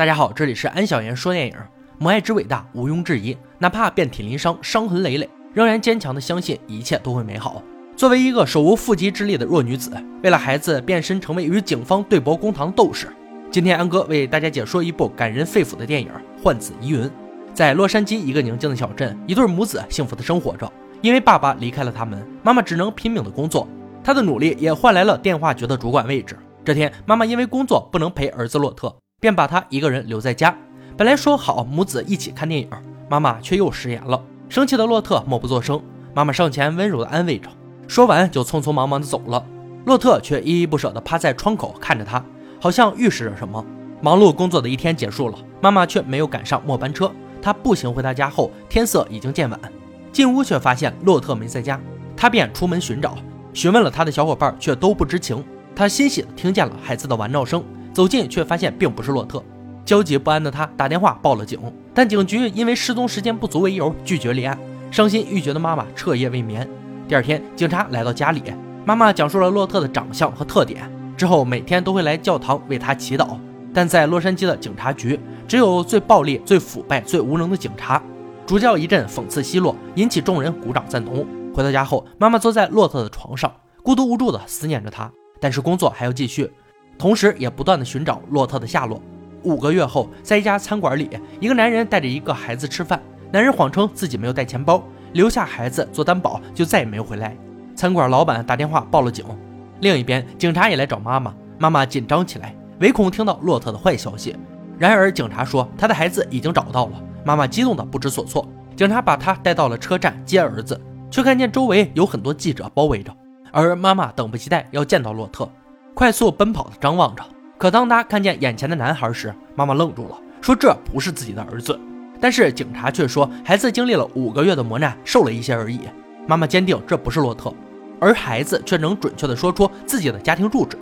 大家好，这里是安小言说电影。母爱之伟大毋庸置疑，哪怕遍体鳞伤、伤痕累累，仍然坚强的相信一切都会美好。作为一个手无缚鸡之力的弱女子，为了孩子变身成为与警方对簿公堂的斗士。今天安哥为大家解说一部感人肺腑的电影《换子疑云》。在洛杉矶一个宁静的小镇，一对母子幸福的生活着。因为爸爸离开了他们，妈妈只能拼命的工作。她的努力也换来了电话局的主管位置。这天，妈妈因为工作不能陪儿子洛特，便把他一个人留在家。本来说好母子一起看电影，妈妈却又食言了。生气的洛特默不作声，妈妈上前温柔的安慰着，说完就匆匆忙忙的走了。洛特却依依不舍地趴在窗口看着他，好像预示着什么。忙碌工作的一天结束了，妈妈却没有赶上末班车。她步行回到家后，天色已经渐晚。进屋却发现洛特没在家，他便出门寻找，询问了他的小伙伴，却都不知情。他欣喜地听见了孩子的玩闹声，走近却发现并不是洛特。焦急不安的他打电话报了警，但警局因为失踪时间不足为由拒绝立案。伤心欲绝的妈妈彻夜未眠。第二天，警察来到家里，妈妈讲述了洛特的长相和特点，之后每天都会来教堂为他祈祷。但在洛杉矶的警察局，只有最暴力、最腐败、最无能的警察。主教一阵讽刺奚落，引起众人鼓掌赞同。回到家后，妈妈坐在洛特的床上，孤独无助地思念着他。但是工作还要继续，同时也不断地寻找洛特的下落。五个月后，在一家餐馆里，一个男人带着一个孩子吃饭。男人谎称自己没有带钱包，留下孩子做担保，就再也没有回来。餐馆老板打电话报了警。另一边，警察也来找妈妈，妈妈紧张起来，唯恐听到洛特的坏消息。然而，警察说他的孩子已经找到了。妈妈激动的不知所措。警察把他带到了车站接儿子，却看见周围有很多记者包围着，而妈妈等不及待要见到洛特，快速奔跑的张望着。可当他看见眼前的男孩时，妈妈愣住了，说这不是自己的儿子。但是警察却说孩子经历了五个月的磨难，瘦了一些而已。妈妈坚定这不是洛特，而孩子却能准确的说出自己的家庭住址，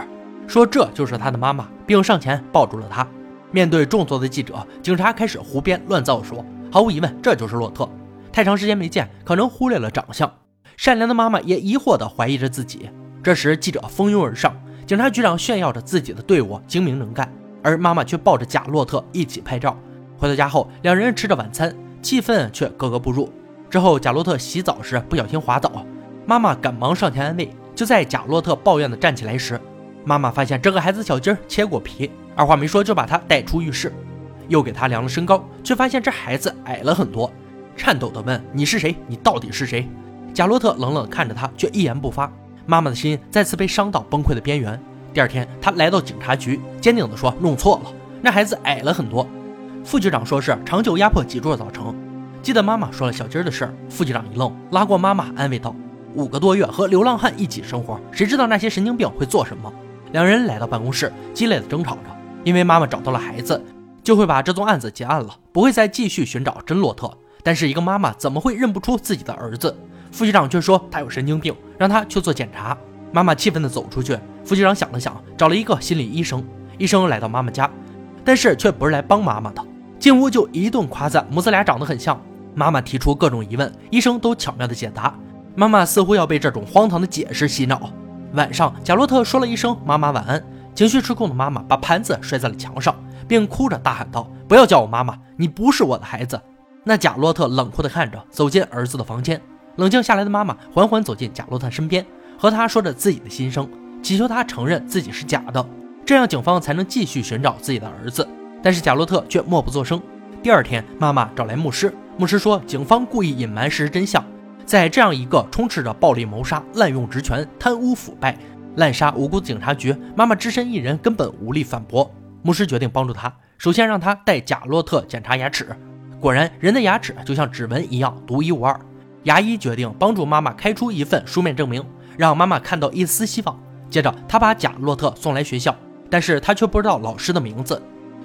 说这就是他的妈妈，并上前抱住了他。面对众多的记者，警察开始胡编乱造，说毫无疑问这就是洛特。太长时间没见，可能忽略了长相。善良的妈妈也疑惑地怀疑着自己。这时记者蜂拥而上。警察局长炫耀着自己的队伍精明能干，而妈妈却抱着贾洛特一起拍照。回到家后，两人吃着晚餐，气氛却格格不入。之后，贾洛特洗澡时不小心滑倒，妈妈赶忙上前安慰。就在贾洛特抱怨的站起来时，妈妈发现这个孩子小鸡儿切过皮，二话没说就把他带出浴室，又给他量了身高，却发现这孩子矮了很多，颤抖地问：“你是谁？你到底是谁？”贾洛特冷冷看着他，却一言不发。妈妈的心再次被伤到崩溃的边缘。第二天，他来到警察局，坚定地说：“弄错了，那孩子矮了很多。”副局长说是长久压迫脊柱造成。记得妈妈说了小鸡儿的事儿，副局长一愣，拉过妈妈安慰道：“五个多月和流浪汉一起生活，谁知道那些神经病会做什么？”两人来到办公室，激烈的争吵着。因为妈妈找到了孩子，就会把这宗案子结案了，不会再继续寻找真洛特。但是一个妈妈怎么会认不出自己的儿子？副局长却说他有神经病，让他去做检查。妈妈气愤地走出去。副局长想了想，找了一个心理医生。医生来到妈妈家，但是却不是来帮妈妈的。进屋就一顿夸赞母子俩长得很像。妈妈提出各种疑问，医生都巧妙地解答。妈妈似乎要被这种荒唐的解释洗脑。晚上，贾洛特说了一声“妈妈晚安”，情绪失控的妈妈把盘子摔在了墙上，并哭着大喊道：“不要叫我妈妈，你不是我的孩子。”那贾洛特冷酷地看着，走进儿子的房间。冷静下来的妈妈缓缓走进贾洛特身边，和他说着自己的心声，祈求他承认自己是假的，这样警方才能继续寻找自己的儿子。但是贾洛特却默不作声。第二天，妈妈找来牧师，牧师说警方故意隐瞒事实真相，在这样一个充斥着暴力谋杀、滥用职权、贪污腐败、滥杀无辜的警察局，妈妈只身一人根本无力反驳。牧师决定帮助他，首先让他带贾洛特检查牙齿。果然，人的牙齿就像指纹一样独一无二。牙医决定帮助妈妈开出一份书面证明，让妈妈看到一丝希望。接着，他把贾洛特送来学校，但是他却不知道老师的名字。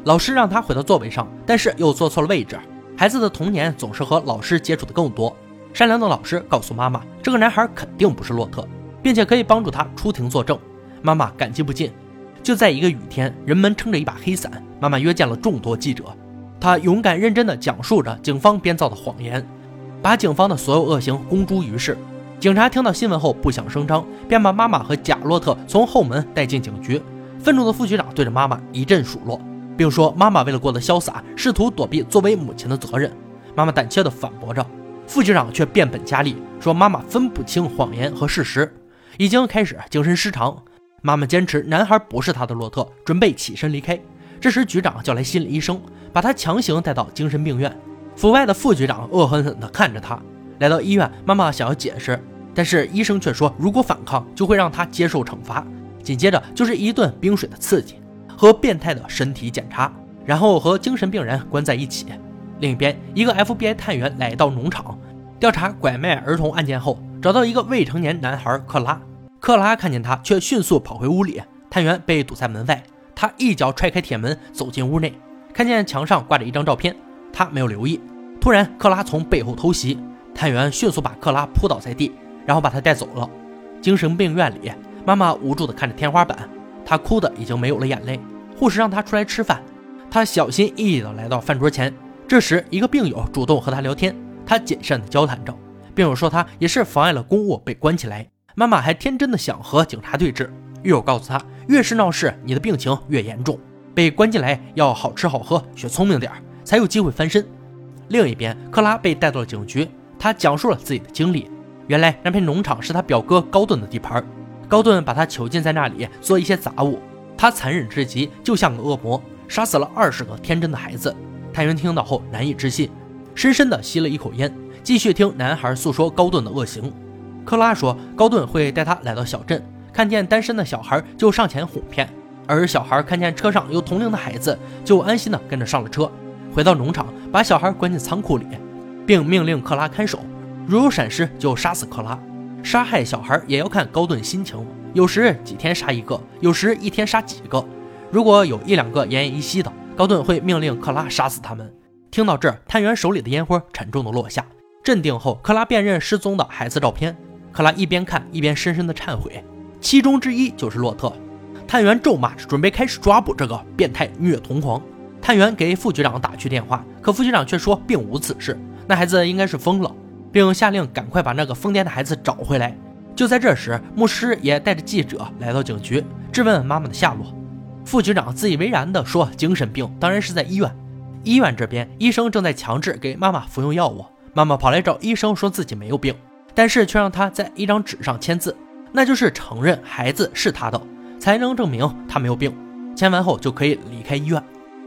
老师让他回到座位上，但是又坐错了位置。孩子的童年总是和老师接触的更多。善良的老师告诉妈妈，这个男孩肯定不是洛特，并且可以帮助他出庭作证。妈妈感激不尽。就在一个雨天，人们撑着一把黑伞，妈妈约见了众多记者。她勇敢认真地讲述着警方编造的谎言。把警方的所有恶行公诸于世。警察听到新闻后不想声张，便把妈妈和贾洛特从后门带进警局。愤怒的副局长对着妈妈一阵数落，并说妈妈为了过得潇洒，试图躲避作为母亲的责任。妈妈胆怯地反驳着，副局长却变本加厉，说妈妈分不清谎言和事实，已经开始精神失常。妈妈坚持男孩不是她的洛特，准备起身离开。这时局长叫来心理医生，把他强行带到精神病院。府外的副局长恶狠狠地看着他。来到医院，妈妈想要解释，但是医生却说，如果反抗，就会让他接受惩罚。紧接着就是一顿冰水的刺激和变态的身体检查，然后和精神病人关在一起。另一边，一个 FBI 探员来到农场，调查拐卖儿童案件后，找到一个未成年男孩克拉。克拉看见他，却迅速跑回屋里。探员被堵在门外，他一脚踹开铁门，走进屋内，看见墙上挂着一张照片，他没有留意。突然，克拉从背后偷袭，探员迅速把克拉扑倒在地，然后把他带走了。精神病院里，妈妈无助地看着天花板，她哭得已经没有了眼泪。护士让她出来吃饭，她小心翼翼地来到饭桌前。这时，一个病友主动和她聊天，她谨慎地交谈着。病友说她也是妨碍了公务，被关起来。妈妈还天真的想和警察对峙，狱友告诉她，越是闹事，你的病情越严重，被关进来要好吃好喝，学聪明点儿才有机会翻身。另一边，克拉被带到了警局，他讲述了自己的经历。原来那片农场是他表哥高顿的地盘，高顿把他囚禁在那里做一些杂物，他残忍至极，就像个恶魔，杀死了二十个天真的孩子。探员听到后难以置信，深深地吸了一口烟，继续听男孩诉说高顿的恶行。克拉说：“高顿会带他来到小镇，看见单身的小孩就上前哄骗，而小孩看见车上有同龄的孩子，就安心的跟着上了车。回到农场，把小孩关进仓库里，并命令克拉看守，如有闪失就杀死克拉。杀害小孩也要看高顿心情，有时几天杀一个，有时一天杀几个。如果有一两个奄奄一息的，高顿会命令克拉杀死他们。”听到这儿，探员手里的烟灰沉重的落下。镇定后，克拉辨认失踪的孩子照片。克拉一边看一边深深的忏悔，其中之一就是洛特。探员咒骂着，准备开始抓捕这个变态虐童狂。探员给副局长打去电话，可副局长却说并无此事，那孩子应该是疯了，并下令赶快把那个疯癫的孩子找回来。就在这时，牧师也带着记者来到警局，质问妈妈的下落。副局长自以为然地说：“精神病当然是在医院。”医院这边，医生正在强制给妈妈服用药物，妈妈跑来找医生，说自己没有病。但是却让他在一张纸上签字，那就是承认孩子是他的，才能证明他没有病。签完后就可以离开医院。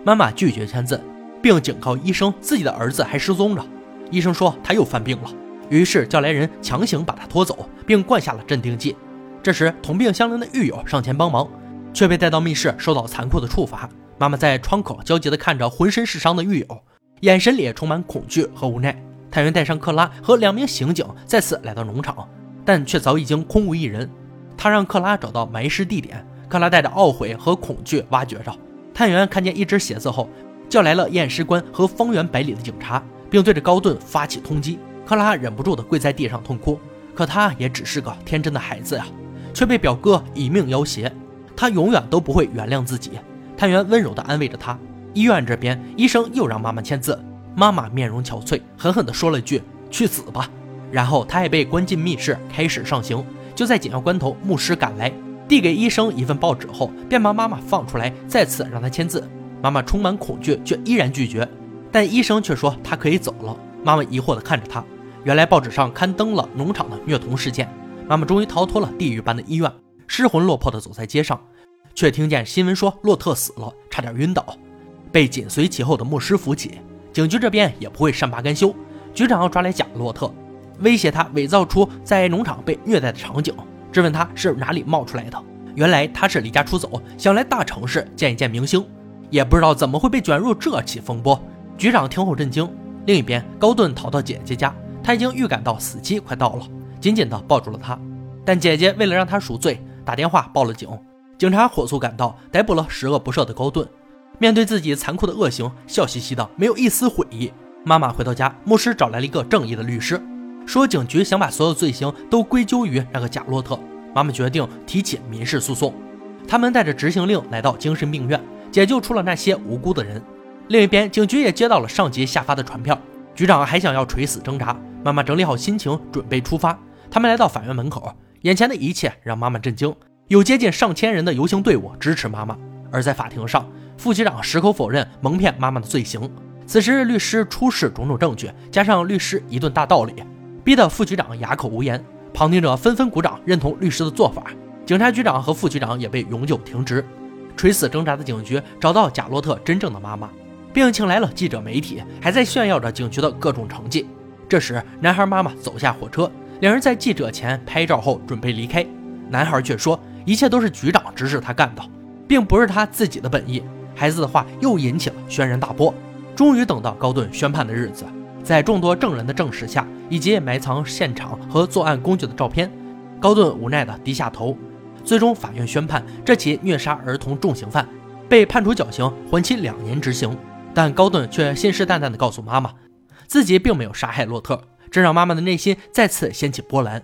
妈妈拒绝签字，并警告医生自己的儿子还失踪着。医生说他又犯病了，于是叫来人强行把他拖走，并灌下了镇定剂。这时同病相怜的狱友上前帮忙，却被带到密室受到残酷的处罚。妈妈在窗口焦急地看着浑身是伤的狱友，眼神里充满恐惧和无奈。探员带上克拉和两名刑警再次来到农场，但却早已经空无一人。他让克拉找到埋尸地点，克拉带着懊悔和恐惧挖掘着。探员看见一只鞋子后，叫来了验尸官和方圆百里的警察，并对着高顿发起通缉。克拉忍不住地跪在地上痛哭，可他也只是个天真的孩子呀，却被表哥以命要挟，他永远都不会原谅自己。探员温柔地安慰着他。医院这边，医生又让妈妈签字。妈妈面容憔悴，狠狠地说了句：“去死吧！”然后他也被关进密室，开始上刑。就在紧要关头，牧师赶来，递给医生一份报纸后，便把妈妈放出来，再次让他签字。妈妈充满恐惧，却依然拒绝。但医生却说她可以走了。妈妈疑惑地看着他。原来报纸上刊登了农场的虐童事件。妈妈终于逃脱了地狱般的医院，失魂落魄地走在街上，却听见新闻说洛特死了，差点晕倒，被紧随其后的牧师扶起。警局这边也不会善罢甘休，局长要抓来假洛特，威胁他伪造出在农场被虐待的场景，质问他是哪里冒出来的。原来他是离家出走，想来大城市见一见明星，也不知道怎么会被卷入这起风波。局长听后震惊。另一边，高顿逃到姐姐家，他已经预感到死期快到了，紧紧地抱住了她。但姐姐为了让他赎罪，打电话报了警。警察火速赶到，逮捕了十恶不赦的高顿。面对自己残酷的恶行，笑嘻嘻的，没有一丝悔意。妈妈回到家，牧师找来了一个正义的律师，说警局想把所有罪行都归咎于那个贾洛特。妈妈决定提起民事诉讼。他们带着执行令来到精神病院，解救出了那些无辜的人。另一边，警局也接到了上级下发的传票，局长还想要垂死挣扎。妈妈整理好心情，准备出发。他们来到法院门口，眼前的一切让妈妈震惊：有接近上千人的游行队伍支持妈妈。而在法庭上，副局长矢口否认蒙骗妈妈的罪行。此时律师出示种种证据，加上律师一顿大道理，逼得副局长哑口无言。旁听者纷纷鼓掌，认同律师的做法。警察局长和副局长也被永久停职。垂死挣扎的警局找到贾洛特真正的妈妈，并请来了记者媒体，还在炫耀着警局的各种成绩。这时，男孩妈妈走下火车，两人在记者前拍照后准备离开，男孩却说一切都是局长指使他干的，并不是他自己的本意。孩子的话又引起了轩然大波。终于等到高顿宣判的日子，在众多证人的证实下，以及埋藏现场和作案工具的照片，高顿无奈地低下头。最终，法院宣判这起虐杀儿童重刑犯被判处绞刑，缓期两年执行。但高顿却信誓旦旦地告诉妈妈，自己并没有杀害洛特，这让妈妈的内心再次掀起波澜。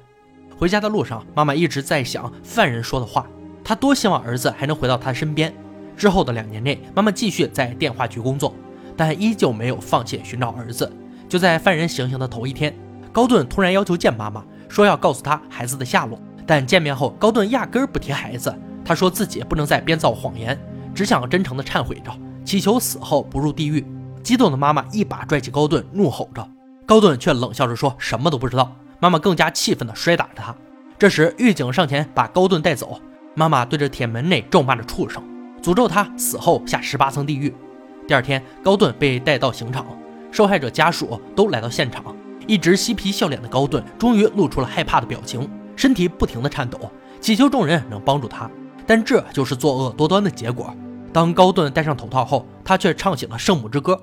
回家的路上，妈妈一直在想犯人说的话，她多希望儿子还能回到她身边。之后的两年内，妈妈继续在电话局工作。但依旧没有放弃寻找儿子。就在犯人行刑的头一天，高顿突然要求见妈妈，说要告诉他孩子的下落。但见面后，高顿压根儿不提孩子。他说自己不能再编造谎言，只想真诚地忏悔着，祈求死后不入地狱。激动的妈妈一把拽起高顿，怒吼着。高顿却冷笑着说什么都不知道。妈妈更加气愤地摔打着他。这时，狱警上前把高顿带走。妈妈对着铁门内咒骂着畜生，诅咒他死后下十八层地狱。第二天，高顿被带到刑场，受害者家属都来到现场。一直嬉皮笑脸的高顿终于露出了害怕的表情，身体不停地颤抖，祈求众人能帮助他。但这就是作恶多端的结果。当高顿戴上头套后，他却唱起了圣母之歌，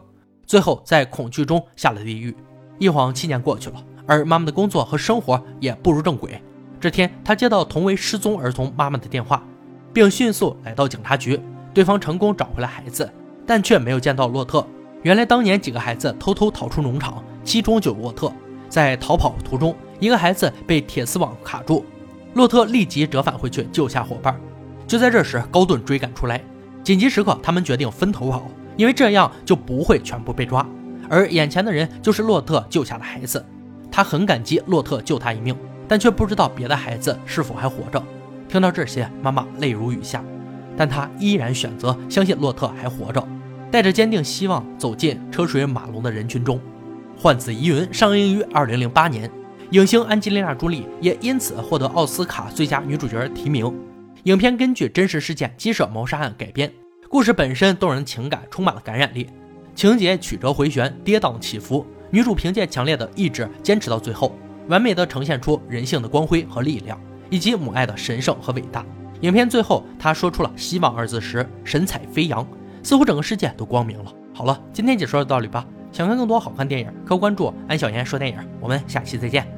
最后在恐惧中下了地狱。一晃七年过去了，而妈妈的工作和生活也步入正轨。这天，他接到同为失踪儿童妈妈的电话，并迅速来到警察局。对方成功找回了孩子。但却没有见到洛特。原来当年几个孩子偷偷逃出农场，其中就有洛特。在逃跑途中，一个孩子被铁丝网卡住，洛特立即折返回去救下伙伴。就在这时，高顿追赶出来。紧急时刻，他们决定分头跑，因为这样就不会全部被抓。而眼前的人就是洛特救下的孩子。他很感激洛特救他一命，但却不知道别的孩子是否还活着。听到这些，妈妈泪如雨下，但她依然选择相信洛特还活着。带着坚定希望走进车水马龙的人群中，《幻子疑云》上映于二零零八年，影星安吉丽娜·朱莉也因此获得奥斯卡最佳女主角提名。影片根据真实事件鸡舍谋杀案改编，故事本身动人情感充满了感染力，情节曲折回旋、跌宕起伏，女主凭借强烈的意志坚持到最后，完美的呈现出人性的光辉和力量，以及母爱的神圣和伟大。影片最后，她说出了“希望”二字时，神采飞扬。似乎整个世界都光明了。好了，今天解说就到这里吧。想看更多好看电影，可关注安小言说电影。我们下期再见。